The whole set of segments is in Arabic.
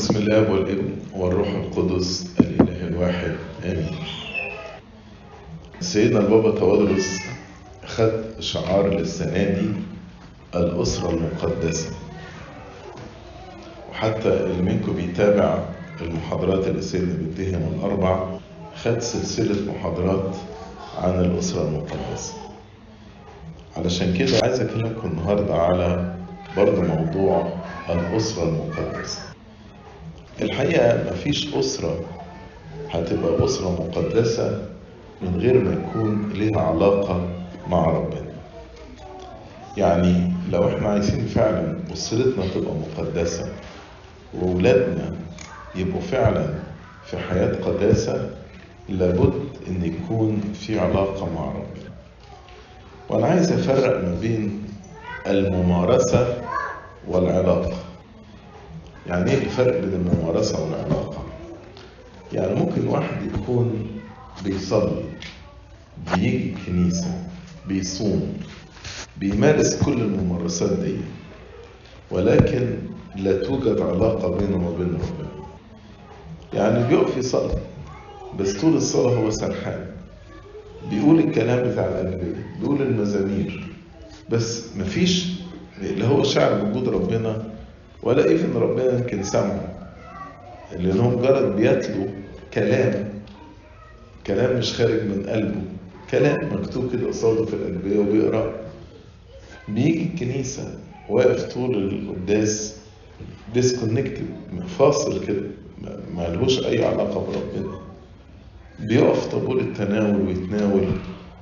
بسم الله والإبن والروح القدس الإله الواحد آمين. سيدنا البابا توادرس خد شعار للسنة دي الأسرة المقدسة. وحتى اللي منكم بيتابع المحاضرات اللي سيدنا بيديها من الأربع خد سلسلة محاضرات عن الأسرة المقدسة. علشان كده عايز أكلمكم النهاردة على برضه موضوع الأسرة المقدسة. الحقيقة مفيش أسرة هتبقى أسرة مقدسة من غير ما يكون ليها علاقة مع ربنا. يعني لو إحنا عايزين فعلا أسرتنا تبقى مقدسة وأولادنا يبقوا فعلا في حياة قداسة لابد إن يكون في علاقة مع ربنا. وأنا عايز أفرق ما بين الممارسة والعلاقة. يعني إيه الفرق بين الممارسة والعلاقة؟ يعني ممكن واحد يكون بيصلي بيجي الكنيسة بيصوم بيمارس كل الممارسات دي ولكن لا توجد علاقة بينه وبين ربنا يعني بيقف يصلي بس طول الصلاة هو سرحان بيقول الكلام بتاع الأنبياء بيقول المزامير بس مفيش اللي هو شعر بوجود ربنا ولا ايفن ربنا يمكن سمعه لأن هو مجرد بيتلو كلام كلام مش خارج من قلبه كلام مكتوب كده قصاده في الأدبية وبيقرأ بيجي الكنيسة واقف طول القداس ديسكونكتد فاصل كده ما لهوش أي علاقة بربنا. بيقف طابور التناول ويتناول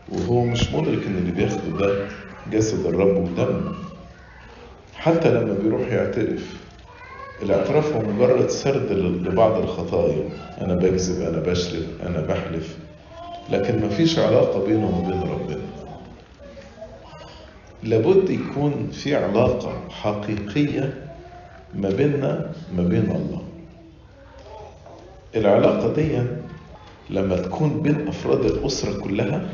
وهو مش مدرك إن اللي بياخده ده جسد الرب ودمه. حتى لما بيروح يعترف الاعتراف هو مجرد سرد لبعض الخطايا. أنا بكذب أنا بشرب أنا بحلف. لكن مفيش علاقة بينه وبين ربنا. لابد يكون في علاقة حقيقية ما بيننا ما بين الله. العلاقة دي لما تكون بين أفراد الأسرة كلها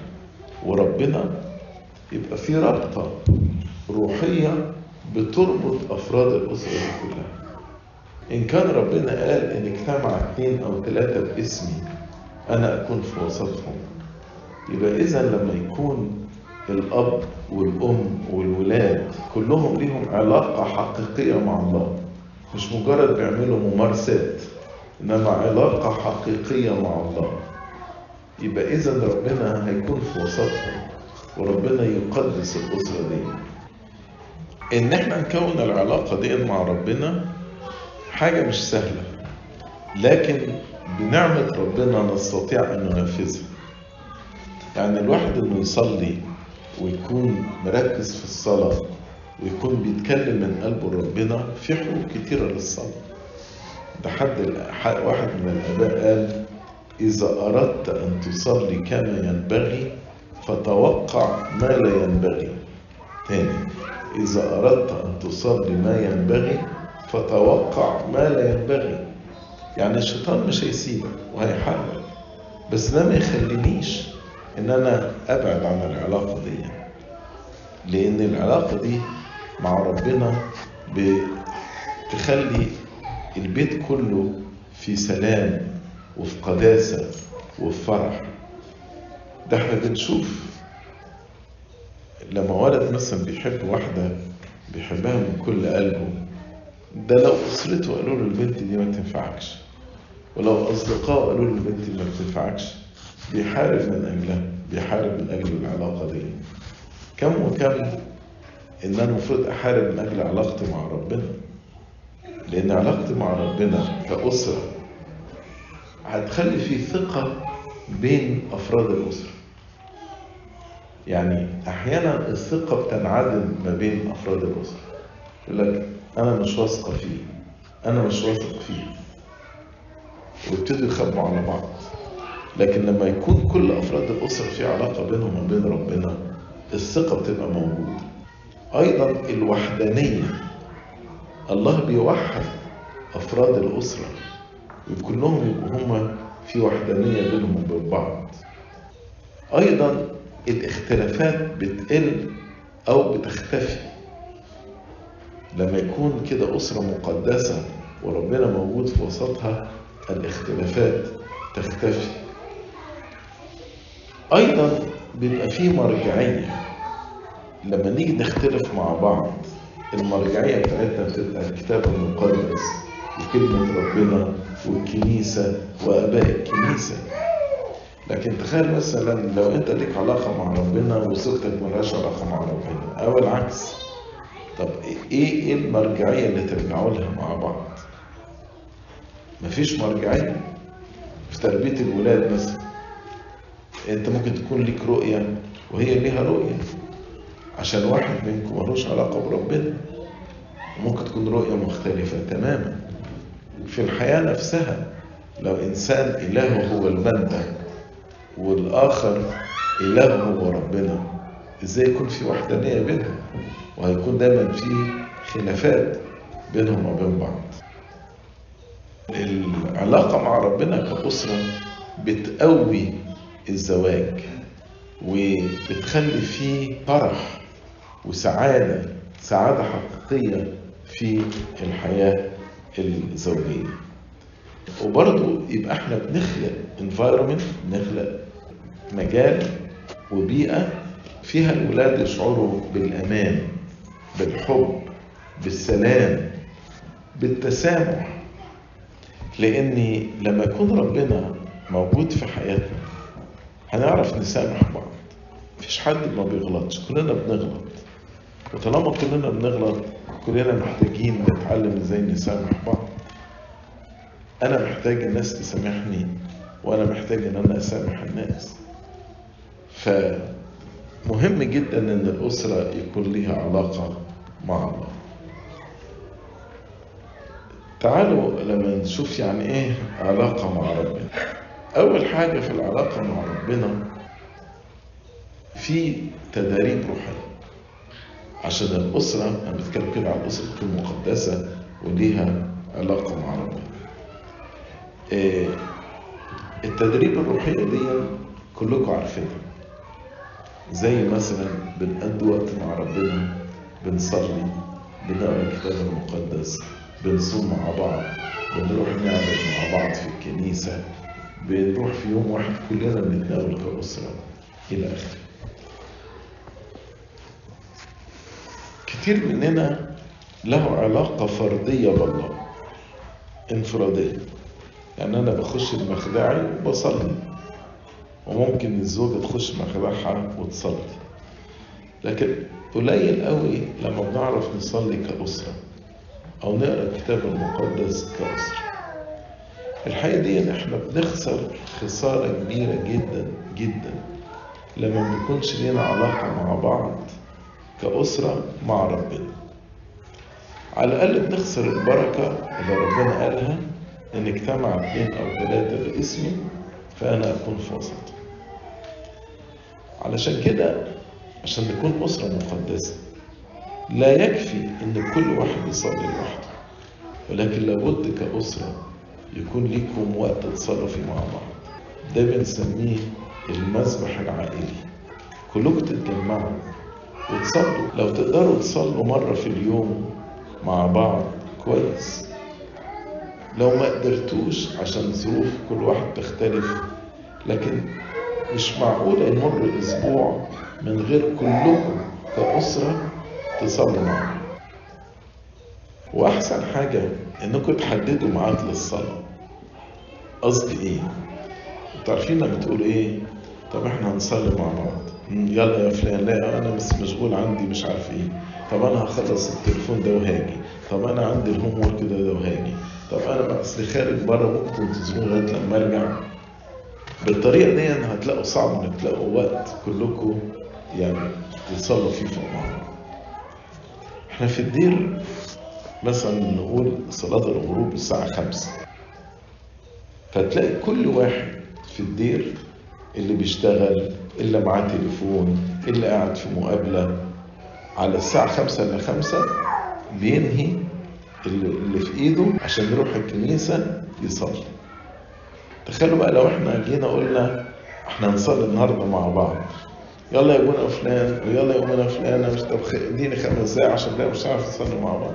وربنا يبقى في رابطة روحية بتربط أفراد الأسرة دي كلها. إن كان ربنا قال إن اجتمع اثنين أو ثلاثة باسمي أنا أكون في وسطهم. يبقى إذا لما يكون الأب والأم والولاد كلهم ليهم علاقة حقيقية مع الله مش مجرد بيعملوا ممارسات إنما علاقة حقيقية مع الله. يبقى إذا ربنا هيكون في وسطهم وربنا يقدس الأسرة دي. إن إحنا نكون العلاقة دي مع ربنا حاجة مش سهلة لكن بنعمة ربنا نستطيع أن ننفذها. يعني الواحد إنه يصلي ويكون مركز في الصلاة ويكون بيتكلم من قلبه لربنا في حقوق كتيرة للصلاة. ده حد واحد من الآباء قال إذا أردت أن تصلي كما ينبغي فتوقع ما لا ينبغي. تاني إذا أردت أن تصلي ما ينبغي فتوقع ما لا ينبغي. يعني الشيطان مش هيسيبك وهيحاربك بس ده ما يخلينيش إن أنا أبعد عن العلاقة دي. لأن العلاقة دي مع ربنا بتخلي البيت كله في سلام وفي قداسة وفي فرح. ده إحنا بنشوف لما ولد مثلا بيحب واحدة بيحبها من كل قلبه. ده لو أسرته قالوا له البنت دي ما تنفعكش. ولو أصدقائه قالوا له البنت دي ما تنفعكش بيحارب من أجلها بيحارب من أجل العلاقة دي. كم وكم إن أنا المفروض أحارب من أجل علاقتي مع ربنا. لأن علاقتي مع ربنا كأسرة هتخلي في ثقة بين أفراد الأسرة. يعني أحيانا الثقة بتنعدم ما بين أفراد الأسرة. يقول لك أنا مش واثقة فيه أنا مش واثق فيه. ويبتدوا يخبوا على بعض. لكن لما يكون كل أفراد الأسرة في علاقة بينهم وبين ربنا الثقة بتبقى موجودة. أيضا الوحدانية الله بيوحد أفراد الأسرة وكلهم يبقوا هم في وحدانية بينهم وبين بعض. أيضا الاختلافات بتقل أو بتختفي. لما يكون كده أسرة مقدسة وربنا موجود في وسطها الاختلافات تختفي. أيضا بيبقى في مرجعية. لما نيجي نختلف مع بعض المرجعية بتاعتنا بتبقى الكتاب المقدس وكلمة ربنا والكنيسة وآباء الكنيسة. لكن تخيل مثلا لو أنت ليك علاقة مع ربنا وزوجتك ملهاش علاقة مع ربنا أو العكس. طب إيه إيه المرجعية اللي ترجعوا لها مع بعض؟ مفيش مرجعية؟ في تربية الولاد مثلا أنت ممكن تكون ليك رؤية وهي ليها رؤية. عشان واحد منكم ملوش علاقة بربنا ممكن تكون رؤية مختلفة تماما. في الحياة نفسها لو إنسان إلهه هو المادة والآخر إلهه هو ربنا إزاي يكون في وحدانية بينهم؟ وهيكون دايما في خلافات بينهم وبين بعض. العلاقة مع ربنا كأسرة بتقوي الزواج وبتخلي فيه فرح وسعادة سعادة حقيقية في الحياة الزوجية. وبرضو يبقى إحنا بنخلق environment بنخلق مجال وبيئة فيها الولاد يشعروا بالأمان بالحب بالسلام بالتسامح. لأني لما يكون ربنا موجود في حياتنا هنعرف نسامح بعض. مفيش حد ما بيغلطش كلنا بنغلط. وطالما كلنا بنغلط كلنا محتاجين نتعلم إزاي نسامح بعض. أنا محتاج الناس تسامحني وأنا محتاج إن أنا أسامح الناس. فمهم جدا إن الأسرة يكون ليها علاقة مع الله تعالوا لما نشوف يعني إيه علاقة مع ربنا أول حاجة في العلاقة مع ربنا في تداريب روحية عشان الأسرة أنا بتكلم كده عن الأسرة تكون مقدسة وليها علاقة مع ربنا. إيه التدريب الروحية دي كلكم عارفينها. زي مثلا بنقضي وقت مع ربنا بنصلي بنقرأ الكتاب المقدس بنصوم مع بعض بنروح نعبد مع بعض في الكنيسة بنروح في يوم واحد كلنا بنتناول كأسرة. إلى آخره. كتير مننا له علاقة فردية بالله انفرادية. يعني أنا بخش المخدعي وبصلي. وممكن الزوجة تخش مخدعها وتصلي. لكن قليل قوي لما بنعرف نصلي كأسرة أو نقرأ الكتاب المقدس كأسرة. الحقيقة دي إن إحنا بنخسر خسارة كبيرة جدا جدا. لما ما بيكونش لينا علاقة مع بعض كأسرة مع ربنا. على الأقل بنخسر البركة اللي ربنا قالها إن اجتمع اثنين أو ثلاثة باسمي فأنا أكون وسطهم علشان كده عشان نكون أسرة مقدسة. لا يكفي إن كل واحد يصلي لوحده ولكن لابد كأسرة يكون ليكم وقت تصلوا فيه مع بعض. ده بنسميه المسبح العائلي. كلكم تتجمعوا وتصلوا. لو تقدروا تصلوا مرة في اليوم مع بعض كويس. لو ما قدرتوش عشان ظروف كل واحد تختلف لكن مش معقول يمر أسبوع من غير كلكم كأسرة تصلوا مع بعض وأحسن حاجة إنكم تحددوا ميعاد للصلاة. قصدي إيه؟ أنتوا عارفين لما تقولوا إيه؟ طب إحنا هنصلي مع بعض. يلا يا فلان. لا أنا بس مشغول عندي مش عارف إيه. طب أنا هخلص التليفون ده وهاجي. طب أنا عندي الهوم ورك ده, وهاجي. طب أنا أصل خارج بره ممكن تنتظروني لغاية لما أرجع. بالطريقة دي هتلاقوا صعب إنك تلاقوا وقت كلكم يعني تصلوا فيه فوق بعض إحنا في الدير مثلا نقول صلاة الغروب الساعة خمسة. فتلاقي كل واحد في الدير اللي بيشتغل اللي معاه تليفون اللي قاعد في مقابلة على الساعة خمسة إلى خمسة بينهي اللي في إيده عشان يروح الكنيسة يصلي. تخيلوا بقى لو إحنا جينا قلنا إحنا هنصلي النهاردة مع بعض. يلا يا ابونا فلان ويلا يا امنا فلانة مش طب اديني خمس دقايق عشان لا مش هعرف نصلي مع بعض.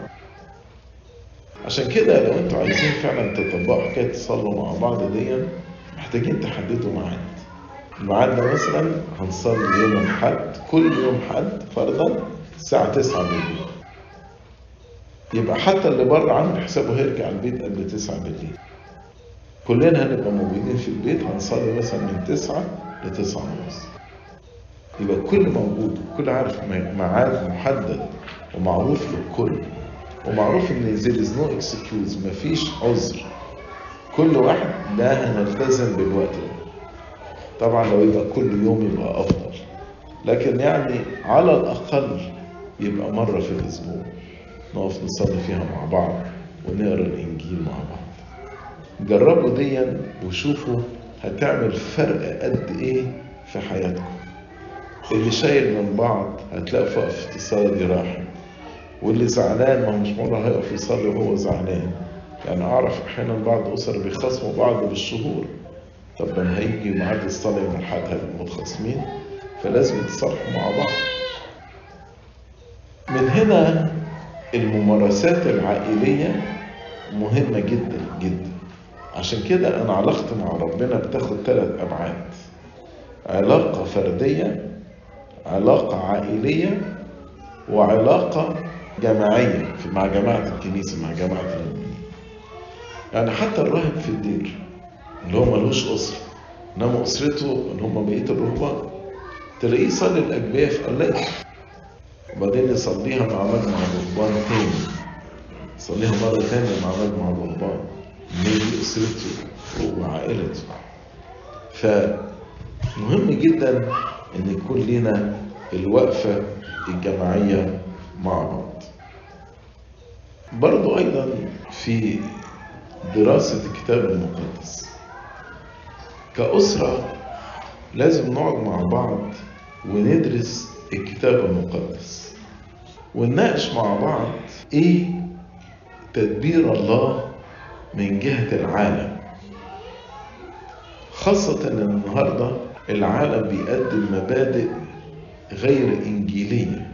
عشان كده لو أنتوا عايزين فعلا تطبقوا حكاية تصلوا مع بعض دي محتاجين تحددوا ميعاد. الميعاد ده مثلا هنصلي يوم الحد كل يوم حد فرضا الساعة 9 بالليل. يبقى حتى اللي بره عامل حسابه هيرجع البيت قبل 9 بالليل. كلنا هنبقى موجودين في البيت هنصلي مثلا من 9 ل 9 ونص. يبقى الكل موجود الكل عارف ميعاد محدد ومعروف للكل. ومعروف إن there is no excuse مفيش عذر. كل واحد لا هنلتزم بالوقت ده. طبعا لو يبقى كل يوم يبقى أفضل. لكن يعني على الأقل يبقى مرة في الأسبوع نقف نصلي فيها مع بعض ونقرأ الإنجيل مع بعض. جربوا ديا وشوفوا هتعمل فرق قد إيه في حياتكم. اللي شايل من بعض هتلاقوا في وقف اتصال راحة واللي زعلان ما مش مرة هيقف يصلي وهو زعلان. يعني أعرف أحيانا بعض أسر بيخاصموا بعض بالشهور. طب لما هيجي ميعاد الصلاة يوم الأحد هيبقوا متخاصمين؟ فلازم يتصالحوا مع بعض. من هنا الممارسات العائلية مهمة جدا جدا. عشان كده أنا علاقتي مع ربنا بتاخد ثلاث أبعاد. علاقة فردية علاقة عائلية وعلاقة جماعية مع جماعة الكنيسة مع جماعة المؤمنين. يعني حتى الراهب في الدير اللي هو ملوش أسرة إنما أسرته اللي هم بقية الرهبان. تلاقيه يصلي الأجبية في قلاية وبعدين يصليها مع مجمع الرهبان تاني. يصليها مرة تانية مع مجمع الرهبان. إن دي أسرته وعائلته فمهم جدا إن يكون لنا الوقفة الجماعية مع بعض. برضو أيضا في دراسة الكتاب المقدس. كأسرة لازم نقعد مع بعض وندرس الكتاب المقدس. ونناقش مع بعض إيه تدبير الله من جهة العالم. خاصة إن النهاردة العالم بيقدم مبادئ غير إنجيلية.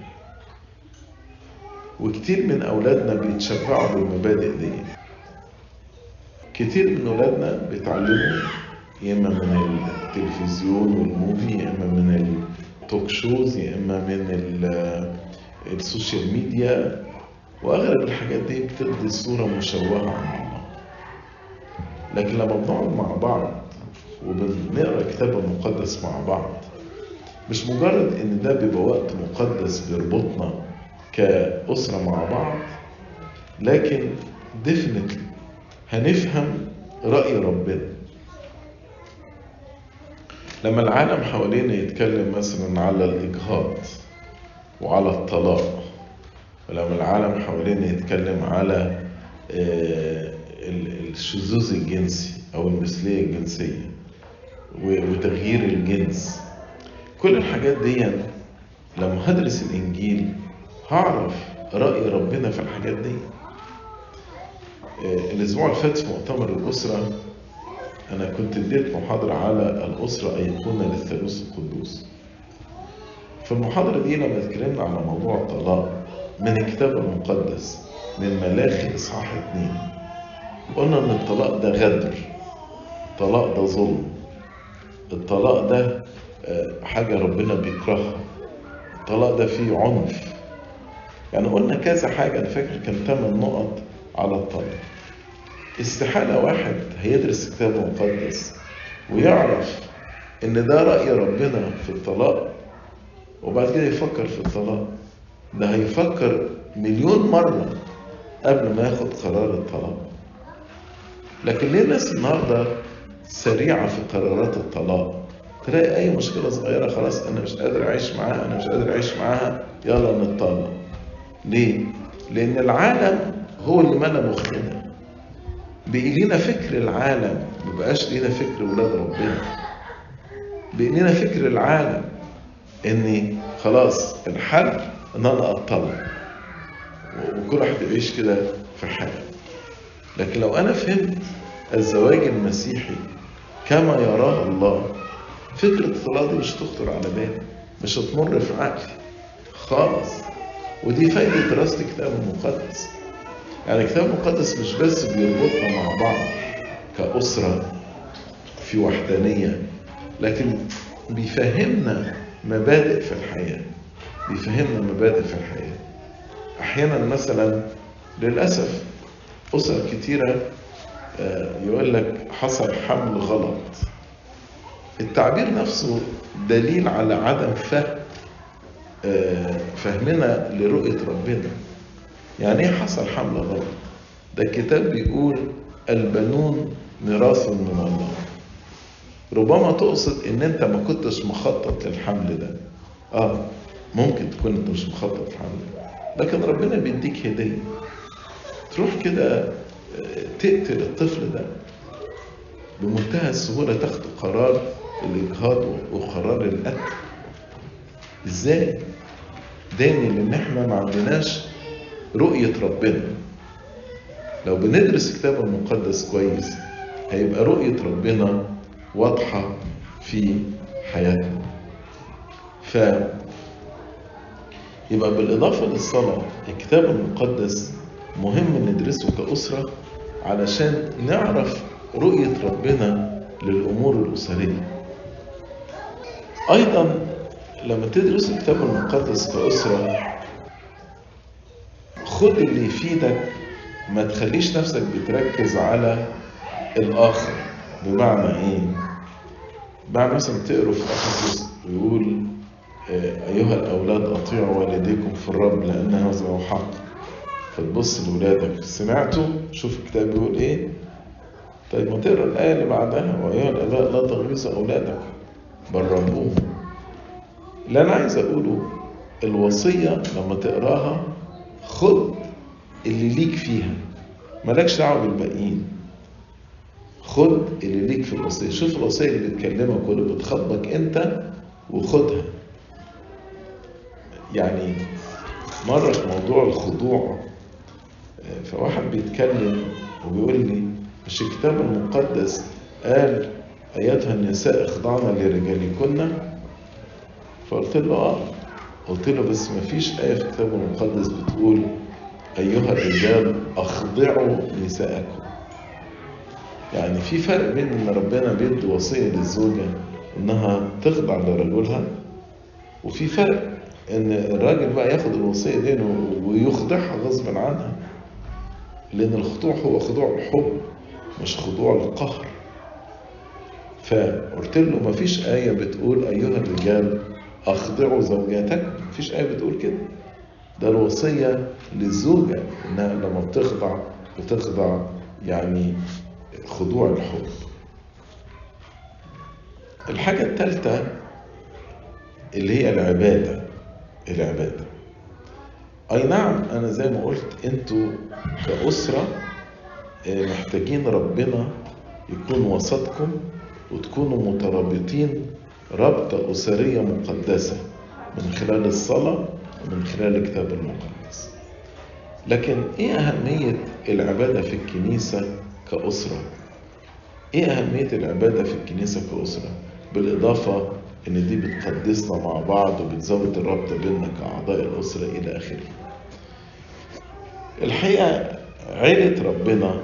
وكتير من أولادنا بيتشبعوا بالمبادئ دي. كتير من أولادنا بيتعلموا يا إما من التلفزيون وال movie يا إما من ال talk shows يا إما من ال social media. وأغلب الحاجات دي بتدي صورة مشوهة عن لكن لما بنقعد مع بعض وبنقرأ الكتاب المقدس مع بعض مش مجرد إن ده بيبقى وقت مقدس بيربطنا كأسرة مع بعض لكن ديفنتلي هنفهم رأي ربنا. لما العالم حوالينا يتكلم مثلا على الإجهاض وعلى الطلاق ولما العالم حوالينا يتكلم على الشذوذ الجنسي أو المثلية الجنسية وتغيير الجنس. كل الحاجات دي لما هدرس الإنجيل هعرف رأي ربنا في الحاجات دي. الأسبوع اللي فات في مؤتمر الأسرة أنا كنت اديت محاضرة على الأسرة أيقونة للثالوث القدوس. في المحاضرة دي لما اتكلمنا على موضوع الطلاق من الكتاب المقدس من ملاخي إصحاح اتنين. قلنا إن الطلاق ده غدر. الطلاق ده ظلم. الطلاق ده حاجة ربنا بيكرهها. الطلاق ده فيه عنف. يعني قلنا كذا حاجة. أنا فاكر كان ثمان نقط على الطلاق. استحالة واحد هيدرس الكتاب المقدس ويعرف إن ده رأي ربنا في الطلاق وبعد كده يفكر في الطلاق. ده هيفكر مليون مرة قبل ما ياخد قرار الطلاق. لكن ليه الناس النهارده سريعة في قرارات الطلاق؟ تلاقي أي مشكلة صغيرة خلاص أنا مش قادر أعيش معاها أنا مش قادر أعيش معاها يلا نتطلق. ليه؟ لأن العالم هو اللي ملأ مخنا. بقي لينا فكر العالم مبقاش لينا فكر ولاد ربنا. بقي لينا فكر العالم إن خلاص الحل إن أنا أتطلق. وكل واحد يعيش كده في حاله. لكن لو أنا فهمت الزواج المسيحي كما يراه الله فكرة الطلاق دي مش تخطر على بالي مش هتمر في عقلي خالص. ودي فايدة دراسة الكتاب المقدس. يعني الكتاب المقدس مش بس بيربطنا مع بعض كأسرة في وحدانية لكن بيفهمنا مبادئ في الحياة بيفهمنا مبادئ في الحياة. أحيانا مثلا للأسف أسر كتيرة يقول لك حصل حمل غلط. التعبير نفسه دليل على عدم فهم فهمنا لرؤية ربنا. يعني إيه حصل حمل غلط؟ ده الكتاب بيقول البنون ميراث من الله. ربما تقصد إن أنت ما كنتش مخطط للحمل ده. آه ممكن تكون أنت مش مخطط للحمل ده. لكن ربنا بيديك هدية. تروح كده تقتل الطفل ده. بمنتهى السهولة تاخد قرار الإجهاض وقرار القتل. إزاي؟ داني لأن إحنا ما عندناش رؤية ربنا. لو بندرس الكتاب المقدس كويس هيبقى رؤية ربنا واضحة في حياتنا. ف يبقى بالإضافة للصلاة الكتاب المقدس مهم ندرسه كأسرة علشان نعرف رؤية ربنا للأمور الأسرية. أيضا لما تدرس الكتاب المقدس كأسرة خد اللي يفيدك ما تخليش نفسك بتركز على الآخر. بمعنى إيه؟ بمعنى مثلا تقروا في أفسس ويقول أيها الأولاد أطيعوا والديكم في الرب لأن هذا هو حق فتبص لولادك. سمعتوا؟ شوف الكتاب بيقول إيه؟ طيب ما تقرأ الآية اللي بعدها. وأيها الآباء لا تغيظوا أولادكم بل ربوهم اللي أنا عايز أقوله الوصية لما تقراها خد اللي ليك فيها. مالكش دعوة بالباقيين. خد اللي ليك في الوصية. شوف الوصية اللي بتكلمك واللي بتخاطبك أنت وخدها. يعني مرة موضوع الخضوع. فواحد بيتكلم وبيقول لي مش الكتاب المقدس قال أيتها النساء إخضعن لرجالكن؟ فقلت له آه. قلت له بس ما فيش آية في الكتاب المقدس بتقول أيها الرجال أخضعوا نساءكم. يعني في فرق بين إن ربنا بيدي وصية للزوجة إنها تخضع لرجلها وفي فرق إن الراجل بقى ياخد الوصية دي ويخضعها غصبا عنها. لأن الخضوع هو خضوع الحب مش خضوع القهر. فقلت له ما فيش آية بتقول أيها الرجال أخضعوا زوجاتكم ما فيش آية بتقول كده. ده الوصية للزوجة إنها لما بتخضع بتخضع يعني خضوع الحب. الحاجة الثالثة اللي هي العبادة العبادة. أي نعم أنا زي ما قلت أنتوا كأسرة محتاجين ربنا يكون وسطكم وتكونوا مترابطين رابطة أسرية مقدسة من خلال الصلاة ومن خلال الكتاب المقدس لكن إيه أهمية العبادة في الكنيسة كأسرة؟ إيه أهمية العبادة في الكنيسة كأسرة؟ بالإضافة إن دي بتقدسنا مع بعض وبتزود الرابطة بيننا كأعضاء الأسرة إلى آخره. الحقيقة عيلة ربنا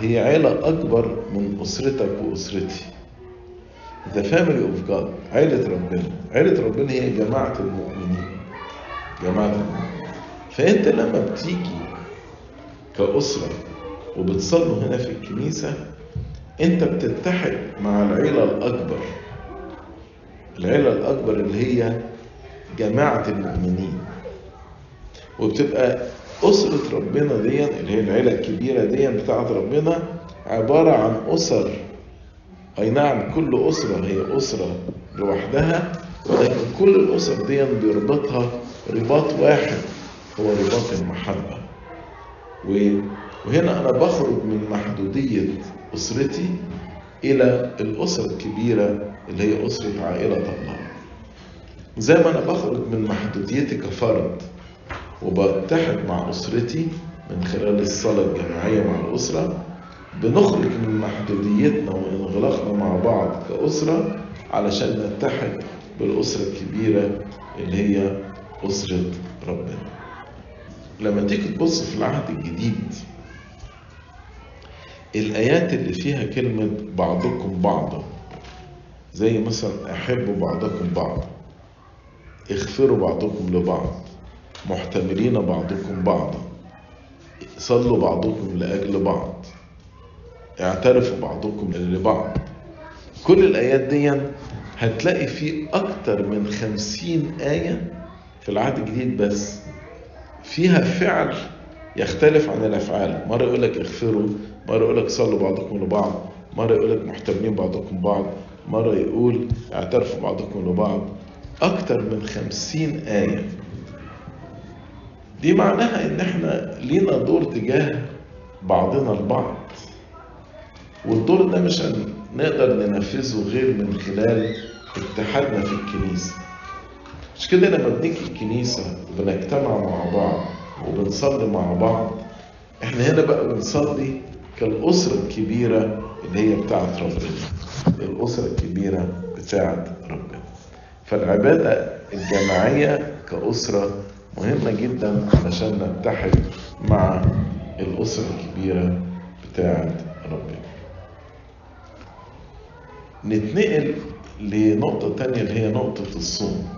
هي عيلة أكبر من أسرتك وأسرتي. The family of God عيلة ربنا عيلة ربنا هي جماعة المؤمنين جماعة المؤمنين فأنت لما بتيجي كأسرة وبتصلوا هنا في الكنيسة أنت بتتحد مع العيلة الأكبر العيلة الأكبر اللي هي جماعة المؤمنين. وبتبقى أسرة ربنا دي اللي هي العيلة الكبيرة دي بتاعت ربنا عبارة عن أسر. أي نعم كل أسرة هي أسرة لوحدها ولكن كل الأسر دي بيربطها رباط واحد هو رباط المحبة. وهنا أنا بخرج من محدودية أسرتي إلى الأسرة الكبيرة اللي هي أسرة عائلة الله زي ما أنا بخرج من محدوديتي كفرد وبتحد مع أسرتي من خلال الصلاة الجماعية مع الأسرة بنخرج من محدوديتنا وانغلاقنا مع بعض كأسرة علشان نتحد بالأسرة الكبيرة اللي هي أسرة ربنا. لما تيجي تبص في العهد الجديد الآيات اللي فيها كلمة بعضكم بعضا. زي مثلا أحبوا بعضكم بعضا اغفروا بعضكم لبعض محتملين بعضكم بعضا صلوا بعضكم لأجل بعض اعترفوا بعضكم لبعض كل الآيات دي هتلاقي في أكتر من خمسين آية في العهد الجديد بس. فيها فعل يختلف عن الأفعال. مرة يقول لك اغفروا مرة يقول لك صلوا بعضكم لبعض مرة يقول لك محتملين بعضكم بعض. مرة يقول اعترفوا بعضكم لبعض أكتر من خمسين آية. دي معناها إن إحنا لينا دور تجاه بعضنا البعض. والدور ده مش هنقدر ننفذه غير من خلال اتحادنا في الكنيسة. مش كده لما بنيجي الكنيسة بنجتمع مع بعض وبنصلي مع بعض إحنا هنا بقى بنصلي كالأسرة الكبيرة اللي هي بتاعت ربنا. الأسرة الكبيرة بتاعت ربنا. فالعبادة الجماعية كأسرة مهمة جدا علشان نتحد مع الأسرة الكبيرة بتاعت ربنا. نتنقل لنقطة تانية اللي هي نقطة الصوم.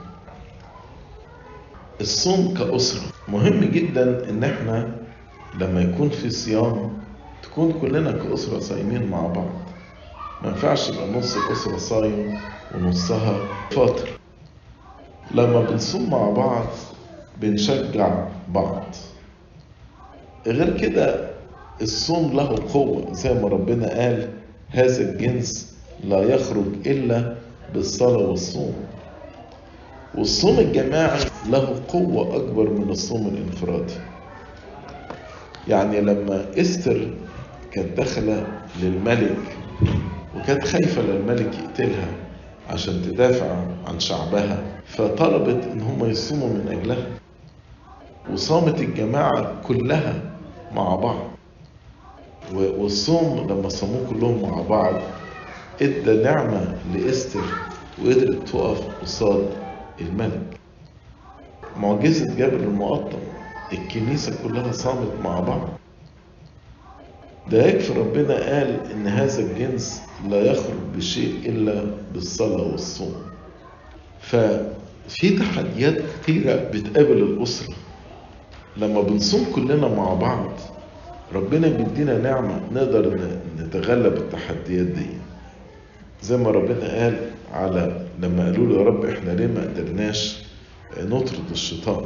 الصوم كأسرة مهم جدا إن إحنا لما يكون في صيام تكون كلنا كأسرة صايمين مع بعض. ما ينفعش يبقى نص الأسرة صايم ونصها فاطر. لما بنصوم مع بعض بنشجع بعض. غير كده الصوم له قوة. زي ما ربنا قال هذا الجنس لا يخرج إلا بالصلاة والصوم. والصوم الجماعي له قوة أكبر من الصوم الإنفرادي. يعني لما إستر كانت داخلة للملك وكانت خايفة للملك يقتلها عشان تدافع عن شعبها فطلبت إن هم يصوموا من أجلها وصامت الجماعة كلها مع بعض. والصوم لما صاموه كلهم مع بعض إدى نعمة لإستر وقدرت تقف قصاد الملك. معجزة جبل المقطم الكنيسة كلها صامت مع بعض. ده يكفي ربنا قال إن هذا الجنس لا يخرج بشيء إلا بالصلاة والصوم. ففي تحديات كتيرة بتقابل الأسرة. لما بنصوم كلنا مع بعض ربنا بيدينا نعمة نقدر نتغلب التحديات دي. زي ما ربنا قال على لما قالوا له يا رب إحنا ليه ما قدرناش نطرد الشيطان؟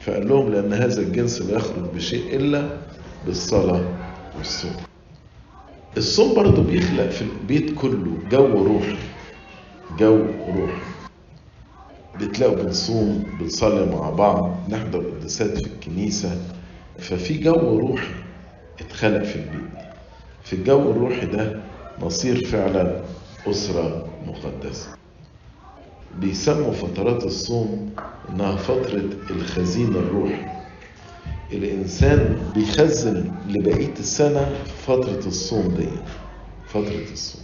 فقال لهم لأن هذا الجنس لا يخرج بشيء إلا بالصلاة. والصوم الصوم برضه بيخلق في البيت كله جو روحي جو روحي. بتلاقوا بنصوم بنصلي مع بعض نحضر قداسات في الكنيسة ففي جو روحي اتخلق في البيت. في الجو الروحي ده نصير فعلا أسرة مقدسة. بيسموا فترات الصوم إنها فترة الخزين الروحي. الإنسان بيخزن لبقية السنة في فترة الصوم دي فترة الصوم.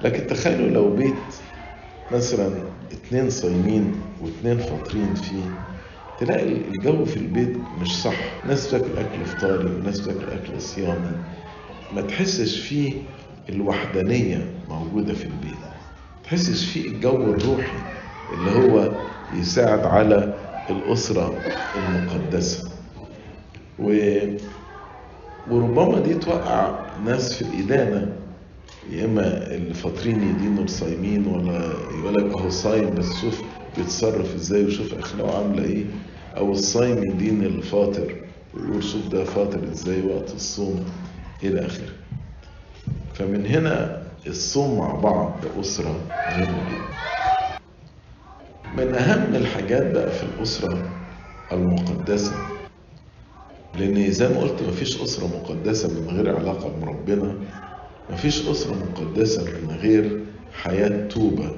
لكن تخيلوا لو بيت مثلا اتنين صايمين واتنين فاطرين فيه تلاقي الجو في البيت مش صح. ناس بتاكل أكل فطاري وناس بتاكل أكل صيامي. ما تحسش فيه الوحدانية موجودة في البيت. تحسش فيه الجو الروحي اللي هو يساعد على الأسرة المقدسة. و... وربما دي توقع ناس في الإدانة يا إما اللي فاطرين يدينوا الصايمين ولا يقول لك أهو صايم بس شوف بيتصرف إزاي وشوف أخلاقه عاملة إيه أو الصايم يدين الفاطر ويقول شوف ده فاطر إزاي وقت الصوم إلى آخره. فمن هنا الصوم مع بعض كأسرة مهمة جدا من أهم الحاجات بقى في الأسرة المقدسة لأن زي ما قلت مفيش أسرة مقدسة من غير علاقة بربنا مفيش أسرة مقدسة من غير حياة توبة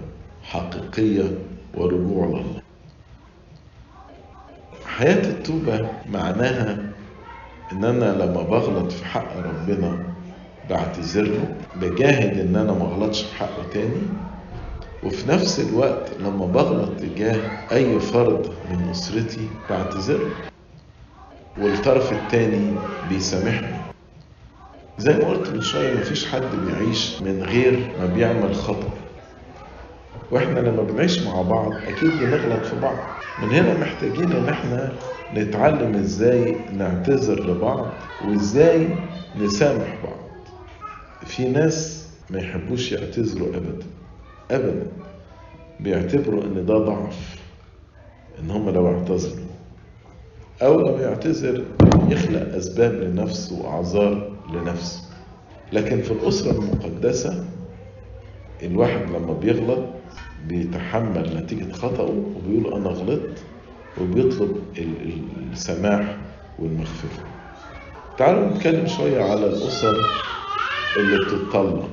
حقيقية ورجوع لله. حياة التوبة معناها إن أنا لما بغلط في حق ربنا بعتذر له بجاهد إن أنا ما أغلطش في حقه تاني وفي نفس الوقت لما بغلط تجاه أي فرد من أسرتي بعتذر له. والطرف التاني بيسامحني. زي ما قلت من شوية مفيش حد بيعيش من غير ما بيعمل خطأ. وإحنا لما بنعيش مع بعض أكيد بنغلط في بعض. من هنا محتاجين إن إحنا نتعلم إزاي نعتذر لبعض وإزاي نسامح بعض. في ناس ما يحبوش يعتذروا ابدا. ابدا. بيعتبروا إن ده ضعف. إن هم لو اعتذروا. أو لو يعتذر يخلق أسباب لنفسه وأعذار لنفسه لكن في الأسرة المقدسة الواحد لما بيغلط بيتحمل نتيجة خطأه وبيقول أنا غلطت وبيطلب السماح والمغفرة. تعالوا نتكلم شوية على الأسر اللي بتتطلق.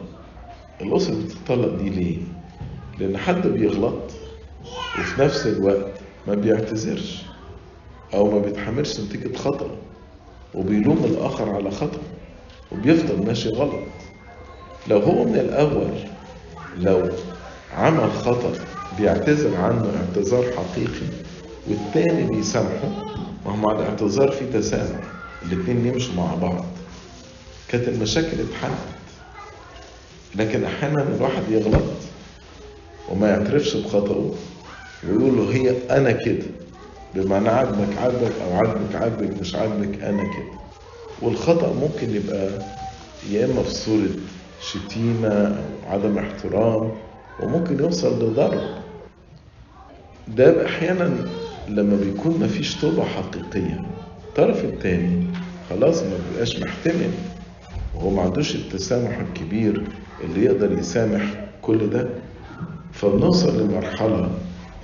الأسر اللي بتتطلق دي ليه؟ لأن حد بيغلط وفي نفس الوقت ما بيعتذرش. أو ما بيتحملش نتيجة خطأه وبيلوم الآخر على خطأه وبيفضل ماشي غلط. لو هو من الأول لو عمل خطأ بيعتذر عنه اعتذار حقيقي والتاني بيسامحه ما هو مع الاعتذار في تسامح الاتنين يمشوا مع بعض. كانت المشاكل اتحلت. لكن أحيانا الواحد يغلط وما يعترفش بخطأه ويقول له هي أنا كده. بمعنى عاجبك عاجبك أو عاجبك عاجبك مش عاجبك أنا كده. والخطأ ممكن يبقى يا إما في صورة شتيمة أو عدم احترام وممكن يوصل لضرب. ده أحيانا لما بيكون مفيش توبة حقيقية. الطرف التاني خلاص ما بيبقاش محتمل وهو ما عندوش التسامح الكبير اللي يقدر يسامح كل ده. فبنوصل لمرحلة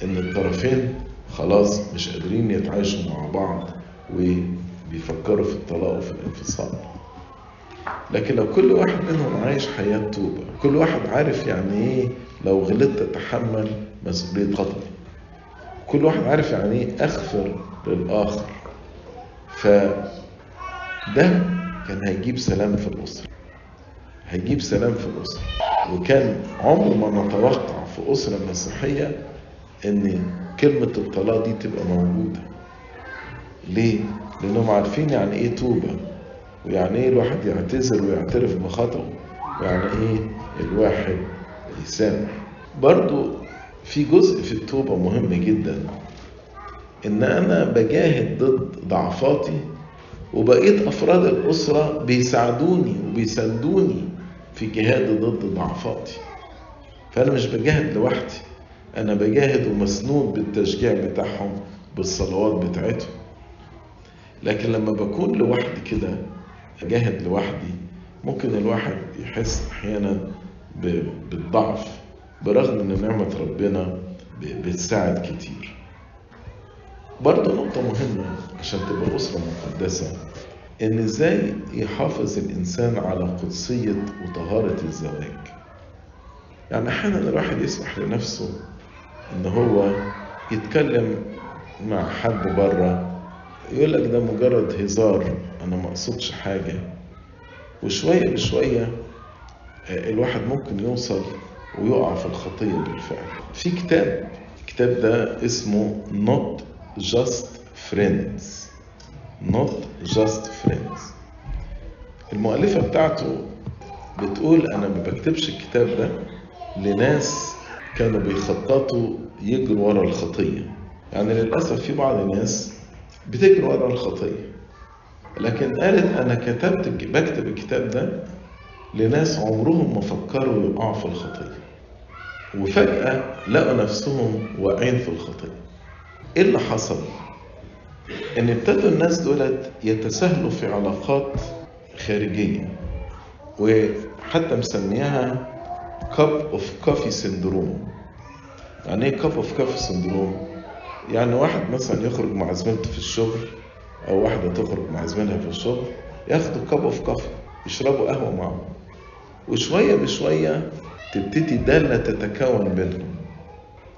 إن الطرفين خلاص مش قادرين يتعايشوا مع بعض وبيفكروا في الطلاق وفي الانفصال. لكن لو كل واحد منهم عايش حياة توبة كل واحد عارف يعني إيه لو غلطت اتحمل مسؤولية خطأ كل واحد عارف يعني إيه أغفر للآخر. فده كان هيجيب سلام في الأسرة. هيجيب سلام في الأسرة. وكان عمر ما نتوقع في أسرة مسيحية إن كلمة الطلاق دي تبقى موجودة. ليه؟ لأنهم عارفين يعني إيه توبة ويعني إيه الواحد يعتذر ويعترف بخطأه ويعني إيه الواحد يسامح. برضو في جزء في التوبة مهم جدا إن أنا بجاهد ضد ضعفاتي وبقيت أفراد الأسرة بيساعدوني وبيساندوني في جهادي ضد ضعفاتي. فأنا مش بجاهد لوحدي. أنا بجاهد ومسنود بالتشجيع بتاعهم بالصلوات بتاعتهم. لكن لما بكون لوحدي كده أجاهد لوحدي ممكن الواحد يحس أحيانا بالضعف برغم إن نعمة ربنا بتساعد كتير. برضه نقطة مهمة عشان تبقى أسرة مقدسة إن إزاي يحافظ الإنسان على قدسية وطهارة الزواج؟ يعني أحيانا الواحد يسمح لنفسه إن هو يتكلم مع حد بره يقول لك ده مجرد هزار أنا ما أقصدش حاجة. وشوية بشوية الواحد ممكن يوصل ويقع في الخطية بالفعل. في كتاب الكتاب ده اسمه Not Just Friends. Not Just Friends. المؤلفة بتاعته بتقول أنا ما بكتبش الكتاب ده لناس كانوا بيخططوا يجروا ورا الخطية. يعني للأسف في بعض الناس بتجري ورا الخطية. لكن قالت أنا كتبت بكتب الكتاب ده لناس عمرهم ما فكروا يقعوا في الخطية. وفجأة لقوا نفسهم واقعين في الخطية. إيه اللي حصل؟ إن ابتدوا الناس دولت يتساهلوا في علاقات خارجية. وحتى مسميها cup of coffee syndrome يعني إيه cup of coffee syndrome؟ يعني واحد مثلا يخرج مع زميلته في الشغل أو واحدة تخرج مع زميلها في الشغل ياخدوا cup of coffee يشربوا قهوة معهم. وشوية بشوية تبتدي دالة تتكون بينهم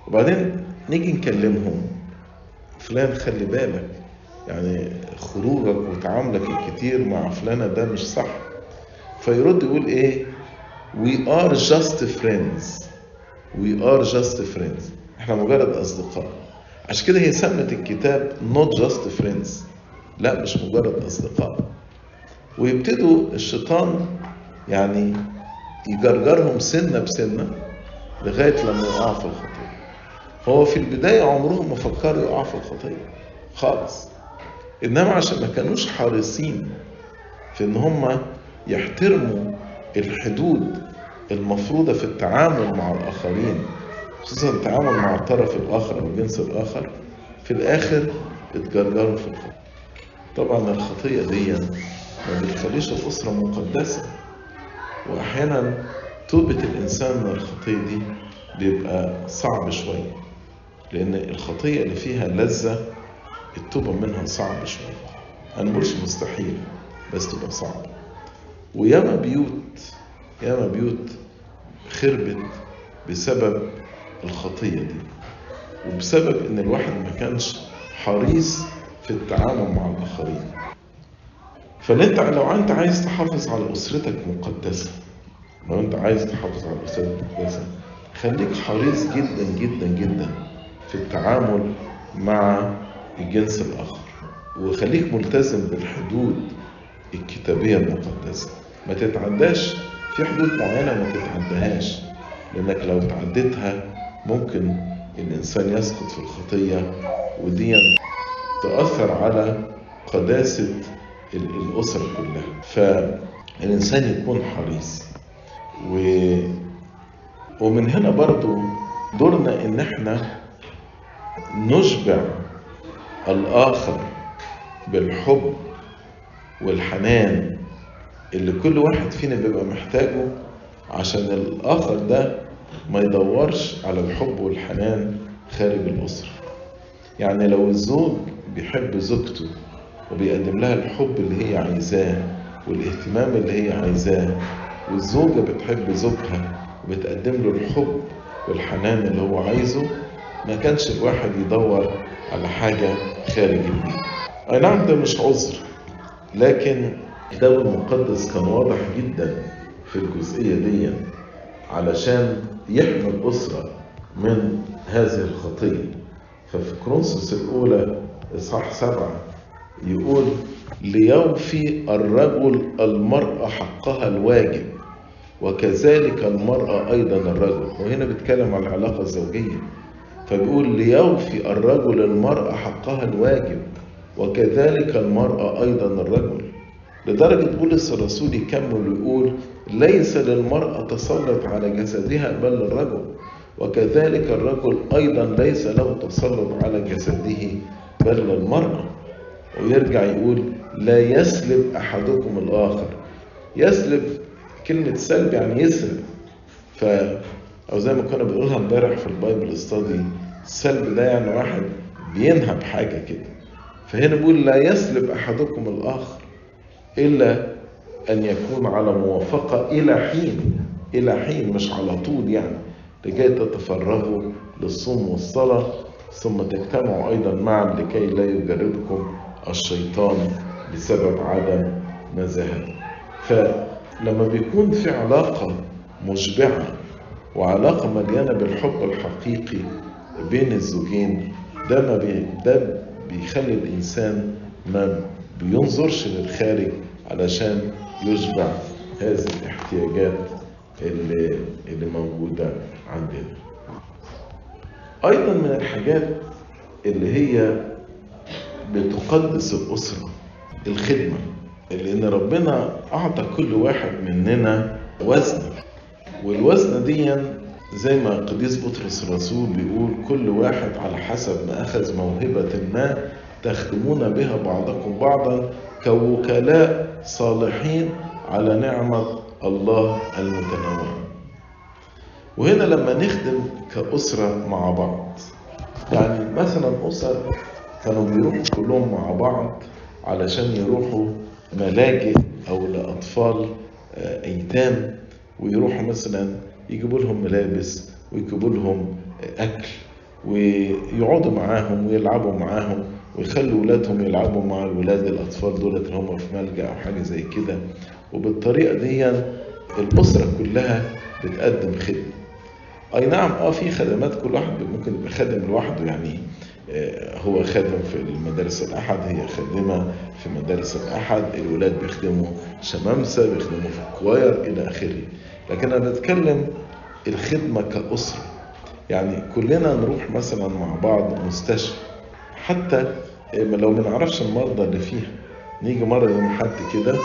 وبعدين نيجي نكلمهم. فلان خلي بالك يعني خروجك وتعاملك الكتير مع فلانة ده مش صح. فيرد يقول إيه؟ We are just friends. We are just friends. إحنا مجرد أصدقاء. عشان كده هي سمت الكتاب not just friends. لا مش مجرد أصدقاء. ويبتدوا الشيطان يعني يجرجرهم سنة بسنة لغاية لما يقعوا في الخطية هو في البداية عمرهم ما فكروا يقعوا في الخطية خالص. إنما عشان ما كانوش حريصين في إن هم يحترموا الحدود المفروضة في التعامل مع الآخرين خصوصا التعامل مع الطرف الآخر أو الجنس الآخر في الآخر اتجرجروا في الخطية طبعا الخطية دي ما بتخليش الأسرة مقدسة. وأحيانا توبة الإنسان من الخطية دي بيبقى صعب شوية لأن الخطية اللي فيها لذة التوبة منها صعب شوية. أنا مقولش مستحيل بس تبقى صعبة. وياما بيوت ياما بيوت خربت بسبب الخطية دي وبسبب إن الواحد ما كانش حريص في التعامل مع الآخرين. فانت لو أنت عايز تحافظ على أسرتك مقدسة لو أنت عايز تحافظ على أسرتك مقدسة خليك حريص جدا جدا جدا في التعامل مع الجنس الآخر. وخليك ملتزم بالحدود الكتابية المقدسة. ما تتعداش في حدود معينة ما تتعداهاش لأنك لو تعديتها ممكن الانسان يسقط في الخطية ودي تؤثر على قداسة الأسرة كلها. فالإنسان يكون حريص. و... ومن هنا برضو دورنا إن إحنا نشبع الآخر بالحب والحنان. اللي كل واحد فينا بيبقى محتاجه عشان الآخر ده ما يدورش على الحب والحنان خارج الأسرة. يعني لو الزوج بيحب زوجته وبيقدم لها الحب اللي هي عايزاه والاهتمام اللي هي عايزاه والزوجة بتحب زوجها وبتقدم له الحب والحنان اللي هو عايزه ما كانش الواحد يدور على حاجة خارج البيت. أي نعم ده مش عذر لكن الكتاب المقدس كان واضح جدا في الجزئية دي علشان يحمي الأسرة من هذه الخطية. ففي كرونسوس الأولى إصحاح سبعة يقول ليوفي الرجل المرأة حقها الواجب وكذلك المرأة أيضا الرجل. وهنا بيتكلم عن العلاقة الزوجية. فبيقول ليوفي الرجل المرأة حقها الواجب وكذلك المرأة أيضا الرجل. لدرجة بولس الرسول يكمل ويقول ليس للمرأة تسلط على جسدها بل للرجل وكذلك الرجل أيضا ليس له تسلط على جسده بل للمرأة ويرجع يقول لا يسلب أحدكم الآخر. يسلب كلمة سلب يعني يسرق ف أو زي ما كنا بنقولها امبارح في البايبل ستادي السلب ده يعني واحد بينهب حاجة كده. فهنا بيقول لا يسلب أحدكم الآخر. إلا أن يكون على موافقة إلى حين إلى حين مش على طول يعني لكي تتفرغوا للصوم والصلاة ثم تجتمعوا أيضا معا لكي لا يجربكم الشيطان بسبب عدم نزاهة فلما بيكون في علاقة مشبعة وعلاقة مليانة بالحب الحقيقي بين الزوجين ده ما بي ده بيخلي الإنسان ما بينظرش للخارج علشان يشبع هذه الاحتياجات اللي, اللي موجودة عندنا. أيضا من الحاجات اللي هي بتقدس الأسرة الخدمة لأن ربنا أعطى كل واحد مننا وزن. والوزن دي زي ما قديس بطرس الرسول بيقول كل واحد على حسب ما أخذ موهبة ما تخدمون بها بعضكم بعضا كوكلاء صالحين على نعمة الله المتنوعة. وهنا لما نخدم كأسرة مع بعض يعني مثلا أسر كانوا بيروحوا كلهم مع بعض علشان يروحوا ملاجئ أو لأطفال أيتام ويروحوا مثلا يجيبوا لهم ملابس ويجيبوا لهم أكل ويقعدوا معاهم ويلعبوا معاهم. ويخلوا ولادهم يلعبوا مع الولاد الأطفال دول اللي هم في ملجأ أو حاجة زي كده. وبالطريقة دي الأسرة كلها بتقدم خدمة. أي نعم أه في خدمات كل واحد ممكن يبقى خادم لوحده يعني هو خادم في المدارس الأحد هي خادمة في مدارس الأحد الولاد بيخدموا شمامسة بيخدموا في الكواير إلى آخره. لكن أنا بتكلم الخدمة كأسرة. يعني كلنا نروح مثلا مع بعض مستشفى. حتى لو ما نعرفش المرضى اللي فيها نيجي مرة يوم حد كده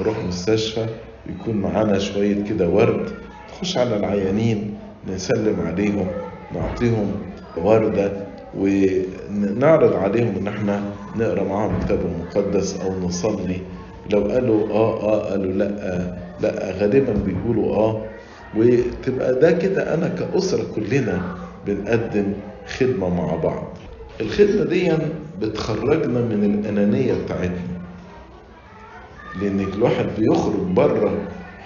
نروح مستشفى يكون معانا شوية كده ورد نخش على العيانين نسلم عليهم نعطيهم وردة ونعرض عليهم إن إحنا نقرأ معاهم الكتاب المقدس أو نصلي. لو قالوا آه آه قالوا لأ لأ غالبا بيقولوا آه. وتبقى ده كده أنا كأسرة كلنا بنقدم خدمة مع بعض. الخدمة دي بتخرجنا من الأنانية بتاعتنا. لأن الواحد بيخرج بره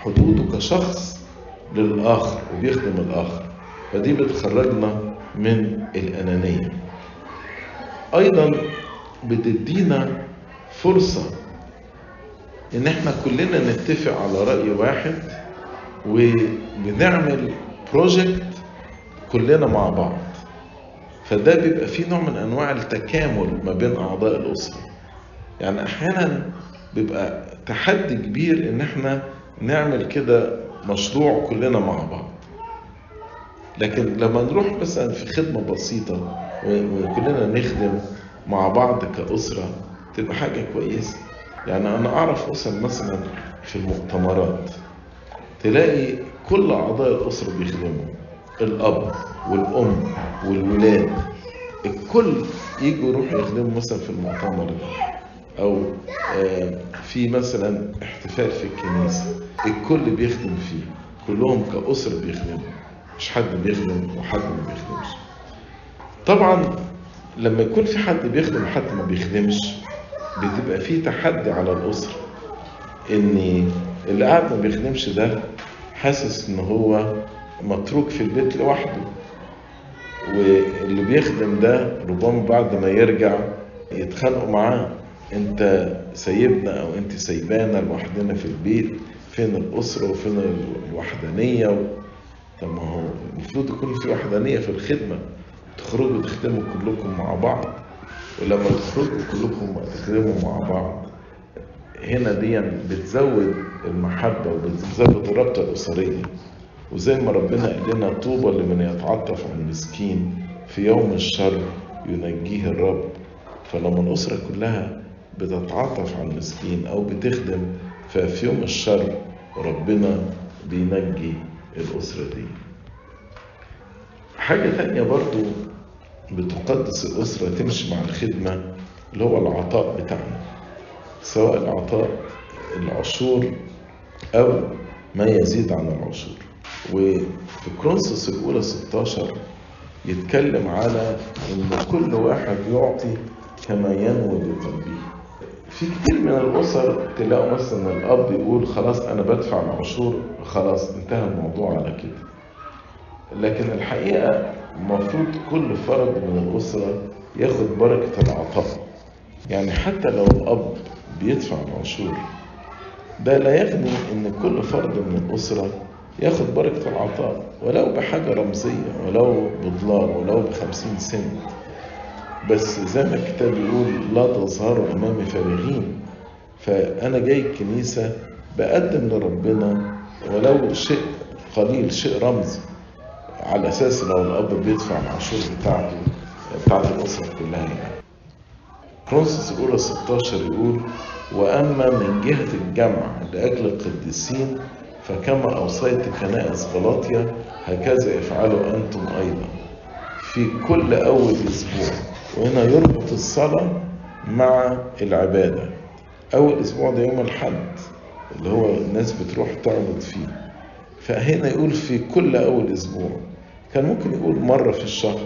حدوده كشخص للآخر وبيخدم الآخر. فدي بتخرجنا من الأنانية. أيضا بتدينا فرصة إن إحنا كلنا نتفق على رأي واحد وبنعمل بروجكت كلنا مع بعض. فده بيبقى فيه نوع من أنواع التكامل ما بين أعضاء الأسرة. يعني أحيانا بيبقى تحدي كبير إن إحنا نعمل كده مشروع كلنا مع بعض. لكن لما نروح مثلا في خدمة بسيطة وكلنا نخدم مع بعض كأسرة تبقى حاجة كويسة. يعني أنا أعرف أسر مثلا في المؤتمرات تلاقي كل أعضاء الأسرة بيخدموا. الأب والأم والولاد الكل يجوا يروحوا يخدموا مثلا في المؤتمر ده أو في مثلا احتفال في الكنيسة الكل بيخدم فيه كلهم كأسرة بيخدموا مش حد بيخدم وحد ما بيخدمش. طبعا لما يكون في حد بيخدم وحد ما بيخدمش بتبقى في تحدي على الأسرة إن اللي قاعد ما بيخدمش ده حاسس إن هو متروك في البيت لوحده. واللي بيخدم ده ربما بعد ما يرجع يتخانقوا معاه. انت سايبنا أو انت سايبانا لوحدنا في البيت فين الأسرة وفين الوحدانية؟ و... طب ما هو المفروض يكون في وحدانية في الخدمة. تخرجوا تخدموا كلكم مع بعض. ولما تخرجوا كلكم تخدموا مع بعض. هنا دي بتزود المحبة وبتزود الرابطة الأسرية. وزي ما ربنا قال لنا طوبى لمن يتعاطف عن المسكين في يوم الشر ينجيه الرب. فلما الأسرة كلها بتتعاطف عن المسكين أو بتخدم ففي يوم الشر ربنا بينجي الأسرة دي. حاجة تانية برضو بتقدس الأسرة تمشي مع الخدمة اللي هو العطاء بتاعنا. سواء العطاء العشور أو ما يزيد عن العشور. وفي كرونسوس الأولى 16 يتكلم على إن كل واحد يعطي كما ينوي بقلبه في كتير من الأسر تلاقوا مثلا الأب يقول خلاص أنا بدفع العشور خلاص انتهى الموضوع على كده. لكن الحقيقة المفروض كل فرد من الأسرة ياخد بركة العطاء. يعني حتى لو الأب بيدفع العشور ده لا يغني إن كل فرد من الأسرة ياخد بركة العطاء ولو بحاجة رمزية ولو بدولار ولو بخمسين سنت. بس زي ما الكتاب يقول لا تظهروا أمامي فارغين. فأنا جاي الكنيسة بقدم لربنا ولو شيء قليل شيء رمزي على أساس لو الأب بيدفع العشور بتاعته بتاعت الأسرة كلها يعني. كرونسوس الأولى 16 يقول وأما من جهة الجمع لأجل القديسين فكما أوصيت كنائس غلاطيا هكذا افعلوا أنتم أيضا. في كل أول أسبوع وهنا يربط الصلاة مع العبادة. أول أسبوع ده يوم الحد اللي هو الناس بتروح تعبد فيه. فهنا يقول في كل أول أسبوع. كان ممكن يقول مرة في الشهر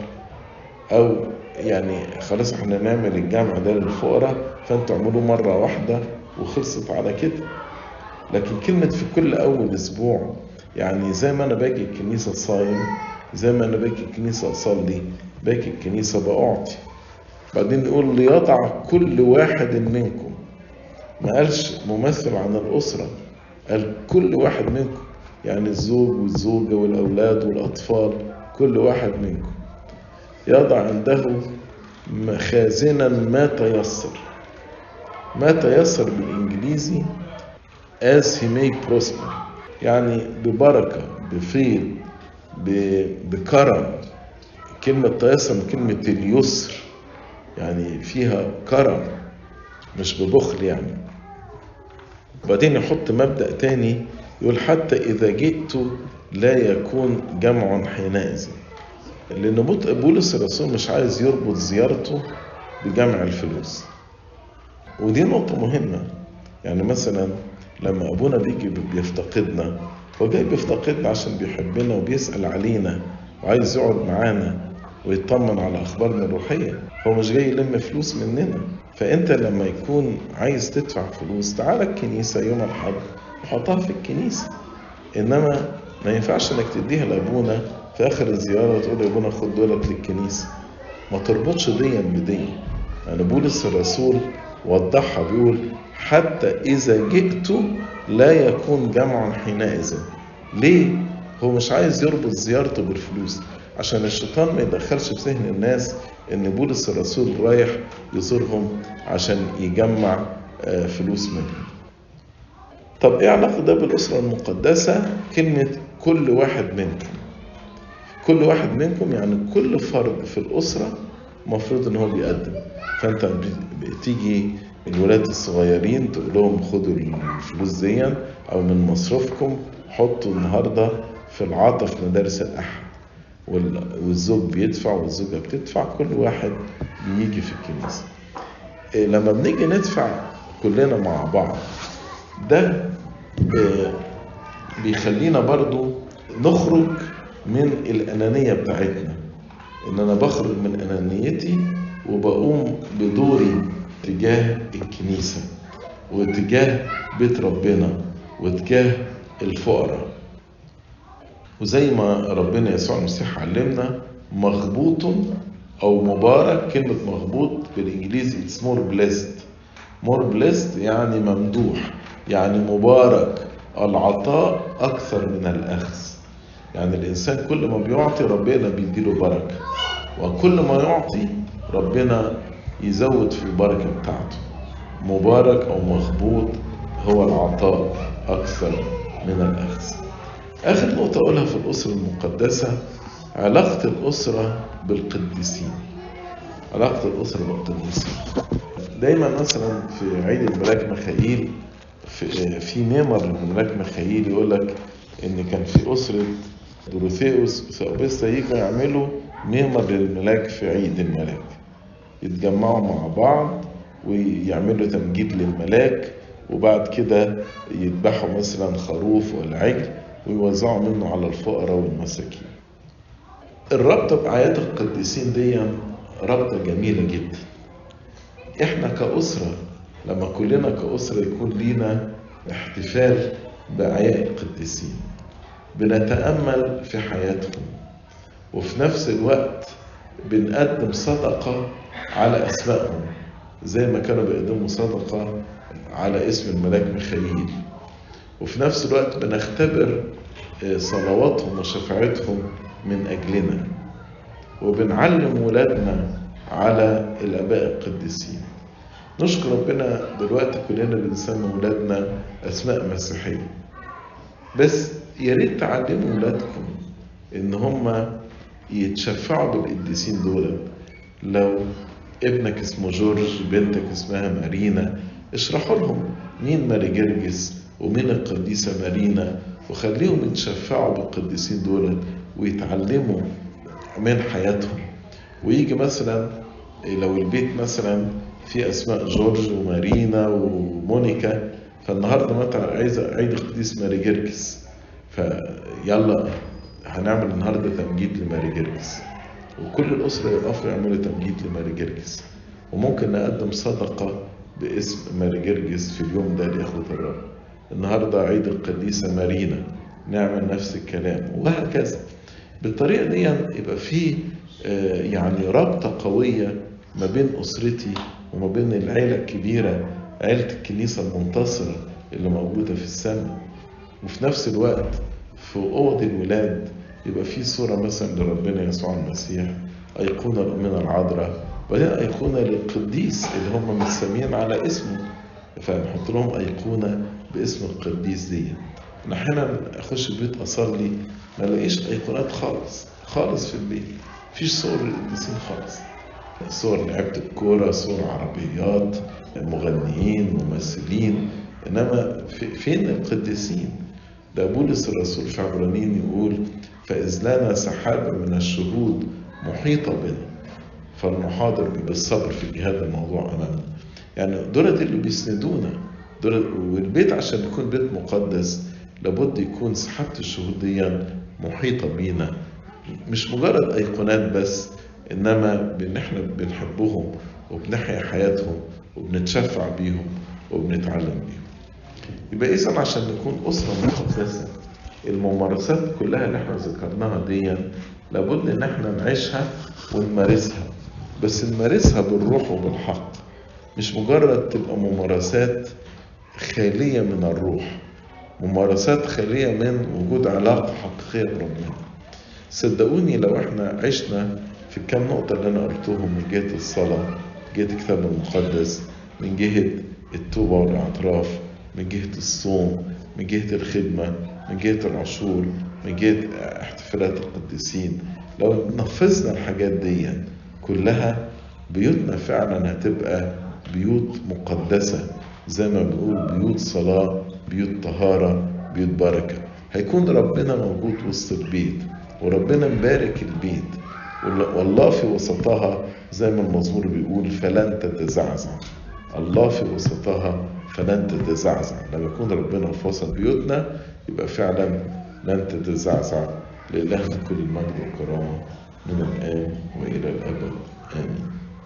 أو يعني خلاص إحنا نعمل الجمع ده للفقراء فأنتوا اعملوا مرة واحدة وخلصت على كده. لكن كلمة في كل أول أسبوع يعني زي ما أنا باجي الكنيسة صايم زي ما أنا باجي الكنيسة أصلي باجي الكنيسة بأعطي. بعدين يقول ليضع كل واحد منكم. ما قالش ممثل عن الأسرة قال كل واحد منكم. يعني الزوج والزوجة والأولاد والأطفال كل واحد منكم. يضع عنده مخازنا ما تيسر. ما تيسر بالإنجليزي as he may prosper. يعني ببركة بفيض بكرم. كلمة تيسر كلمة اليسر. يعني فيها كرم مش ببخل يعني. وبعدين يحط مبدأ تاني يقول حتى إذا جئت لا يكون جمع حينئذ لأن بولس الرسول مش عايز يربط زيارته بجمع الفلوس. ودي نقطة مهمة. يعني مثلا لما أبونا بيجي بيفتقدنا هو جاي بيفتقدنا عشان بيحبنا وبيسأل علينا وعايز يقعد معانا ويطمن على أخبارنا الروحية. هو مش جاي يلم فلوس مننا. فأنت لما يكون عايز تدفع فلوس تعالى الكنيسة يوم الحد وحطها في الكنيسة. إنما ما ينفعش إنك تديها لأبونا في آخر الزيارة وتقول يا أبونا خد دولت للكنيسة. ما تربطش ديا بديا يعني بولس الرسول وضحها بيقول حتى إذا جئت لا يكون جمع حينئذ. ليه؟ هو مش عايز يربط زيارته بالفلوس. عشان الشيطان ما يدخلش في ذهن الناس إن بولس الرسول رايح يزورهم عشان يجمع فلوس منهم. طب إيه علاقة ده بالأسرة المقدسة؟ كلمة كل واحد منكم. كل واحد منكم يعني كل فرد في الأسرة مفروض إن هو بيقدم. فأنت بتيجي الولاد الصغيرين تقول لهم خدوا الفلوس دي أو من مصروفكم حطوا النهارده في العطا في مدارس الأحد. والزوج بيدفع والزوجة بتدفع كل واحد بيجي في الكنيسة. لما بنيجي ندفع كلنا مع بعض ده بيخلينا برضو نخرج من الأنانية بتاعتنا. إن أنا بخرج من أنانيتي وبقوم بدوري تجاه الكنيسة وتجاه بيت ربنا وتجاه الفقراء. وزي ما ربنا يسوع المسيح علمنا مغبوط أو مبارك كلمة مغبوط بالإنجليزي it's more blessed. More blessed يعني ممدوح يعني مبارك. العطاء أكثر من الأخذ. يعني الإنسان كل ما بيعطي ربنا بيديله بركة وكل ما يعطي ربنا يزود في البركة بتاعته. مبارك أو مخبوط هو العطاء أكثر من الأخذ. آخر نقطة أقولها في الأسرة المقدسة علاقة الأسرة بالقديسين. علاقة الأسرة بالقديسين. دايما مثلا في عيد الملاك ميخائيل في, في ميمر الملاك ميخائيل يقول لك إن كان في أسرة دروثيوس وثأوبستا يجوا يعملوا ميمر للملاك في عيد الملاك. يتجمعوا مع بعض ويعملوا تمجيد للملاك وبعد كده يذبحوا مثلا خروف ولا عجل ويوزعوا منه على الفقراء والمساكين. الربطة بآيات القديسين دي ربطة جميلة جدا. إحنا كأسرة لما كلنا كأسرة يكون لينا احتفال بأعياء القديسين. بنتأمل في حياتهم. وفي نفس الوقت بنقدم صدقة على أسمائهم زي ما كانوا بيقدموا صدقة على اسم الملاك ميخائيل. وفي نفس الوقت بنختبر صلواتهم وشفاعتهم من أجلنا. وبنعلم ولادنا على الآباء القديسين. نشكر ربنا دلوقتي كلنا بنسمي ولادنا أسماء مسيحية بس يا ريت تعلموا ولادكم إن هم يتشفعوا بالقديسين دول. لو ابنك اسمه جورج بنتك اسمها مارينا. اشرحوا لهم مين ماري جرجس ومين القديسة مارينا وخليهم يتشفعوا بالقديسين دول ويتعلموا من حياتهم. ويجي مثلا لو البيت مثلا فيه أسماء جورج ومارينا ومونيكا فالنهاردة مثلا عايز عيد القديس ماري جرجس. فيلا هنعمل النهارده تمجيد لماري جرجس. وكل الأسرة يقفوا يعملوا تمجيد لماري جرجس. وممكن نقدم صدقة باسم ماري جرجس في اليوم ده لإخوة الرب. النهاردة عيد القديسة مارينا. نعمل نفس الكلام. وهكذا. بالطريقة دي يبقى في يعني رابطة قوية ما بين أسرتي وما بين العيلة الكبيرة عيلة الكنيسة المنتصرة اللي موجودة في السماء. وفي نفس الوقت في أوض الولاد يبقى في صورة مثلا لربنا يسوع المسيح أيقونة الأمنا العذراء وبعدين أيقونة للقديس اللي هم متسمين على اسمه. فنحط لهم أيقونة باسم القديس دي. أنا أحيانا أخش البيت أصلي ما الاقيش أيقونات خالص خالص في البيت. مفيش صور للقديسين خالص. صور لعبة الكورة صور عربيات مغنيين ممثلين. إنما فين القديسين؟ ده بولس الرسول في عبرانيين يقول فإذ لنا سحابة من الشهود محيطة بنا. فالمحاضر بالصبر في جهاد الموضوع أمامنا. يعني دولت اللي بيسندونا دولت والبيت عشان يكون بيت مقدس لابد يكون سحابة الشهود محيطة بينا. مش مجرد أيقونات بس إنما بإن إحنا بنحبهم وبنحيا حياتهم وبنتشفع بيهم وبنتعلم بيهم. يبقى إذا عشان نكون أسرة مقدسة الممارسات كلها اللي إحنا ذكرناها دي لابد إن إحنا نعيشها ونمارسها. بس نمارسها بالروح وبالحق. مش مجرد تبقى ممارسات خالية من الروح. ممارسات خالية من وجود علاقة حقيقية بربنا. صدقوني لو إحنا عشنا في الكام نقطة اللي أنا قلتهم من جهة الصلاة من جهة الكتاب المقدس من جهة التوبة والإعتراف من جهة الصوم من جهة الخدمة من جهة العشور من جهة احتفالات القديسين. لو نفذنا الحاجات دي كلها بيوتنا فعلا هتبقى بيوت مقدسة زي ما بنقول بيوت صلاة بيوت طهارة بيوت بركة. هيكون ربنا موجود وسط البيت وربنا مبارك البيت والله في وسطها زي ما المزمور بيقول فلن تتزعزع. الله في وسطها فلن تتزعزع. لما يكون ربنا في وسط بيوتنا يبقى فعلا لن تتزعزع. لإلهنا كل المجد والكرامة من الآن وإلى الأبد. آمين.